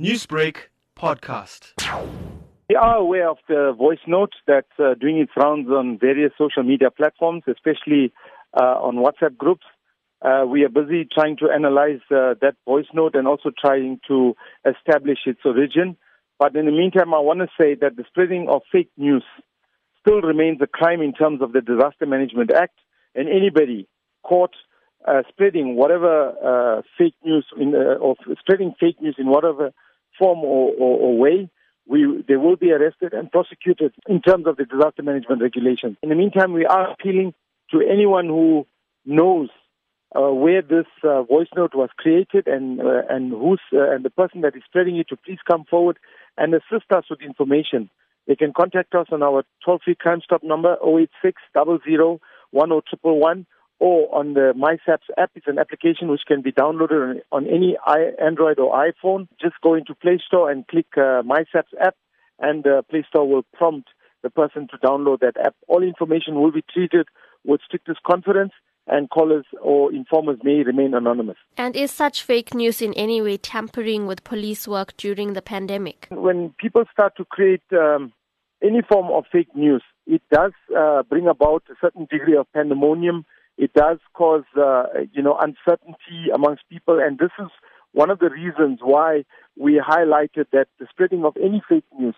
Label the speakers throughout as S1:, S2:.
S1: Newsbreak podcast.
S2: We are aware of the voice note that's uh, doing its rounds on various social media platforms, especially uh, on WhatsApp groups. Uh, we are busy trying to analyze uh, that voice note and also trying to establish its origin. But in the meantime, I want to say that the spreading of fake news still remains a crime in terms of the Disaster Management Act, and anybody caught uh, spreading whatever uh, fake news in, uh, or spreading fake news in whatever form or, or, or way, we, they will be arrested and prosecuted in terms of the disaster management regulations. In the meantime, we are appealing to anyone who knows uh, where this uh, voice note was created and uh, and who's uh, and the person that is spreading it to please come forward and assist us with information. They can contact us on our toll-free crime stop number 086 00 10111 or on the MySAPS app. It's an application which can be downloaded on, on any Android or iPhone. Just go into Play Store and click uh, MySAPS app, and uh, Play Store will prompt the person to download that app. All information will be treated with strictest confidence and callers or informers may remain anonymous.
S3: And is such fake news in any way tampering with police work during the pandemic?
S2: When people start to create um, any form of fake news, it does uh, bring about a certain degree of pandemonium it does cause, uh, you know, uncertainty amongst people, and this is one of the reasons why we highlighted that the spreading of any fake news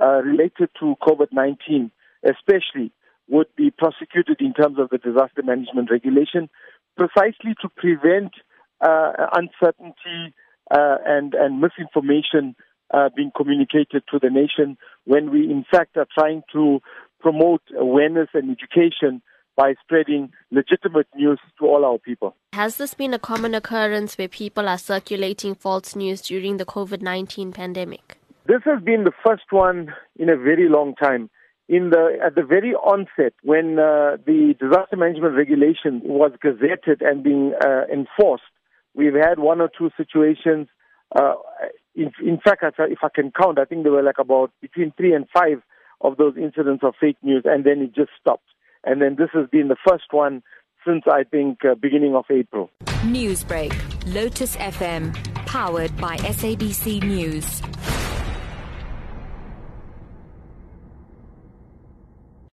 S2: uh, related to COVID-19, especially, would be prosecuted in terms of the disaster management regulation, precisely to prevent uh, uncertainty uh, and and misinformation uh, being communicated to the nation when we, in fact, are trying to promote awareness and education by spreading legitimate news to all our people.
S3: Has this been a common occurrence where people are circulating false news during the COVID 19 pandemic?
S2: This has been the first one in a very long time. In the at the very onset, when uh, the disaster management regulation was gazetted and being uh, enforced, we've had one or two situations. Uh, in, in fact, if I can count, I think there were like about between three and five of those incidents of fake news, and then it just stopped. And then this has been the first one since I think uh, beginning of April.
S4: Newsbreak, Lotus FM, powered by SABC News.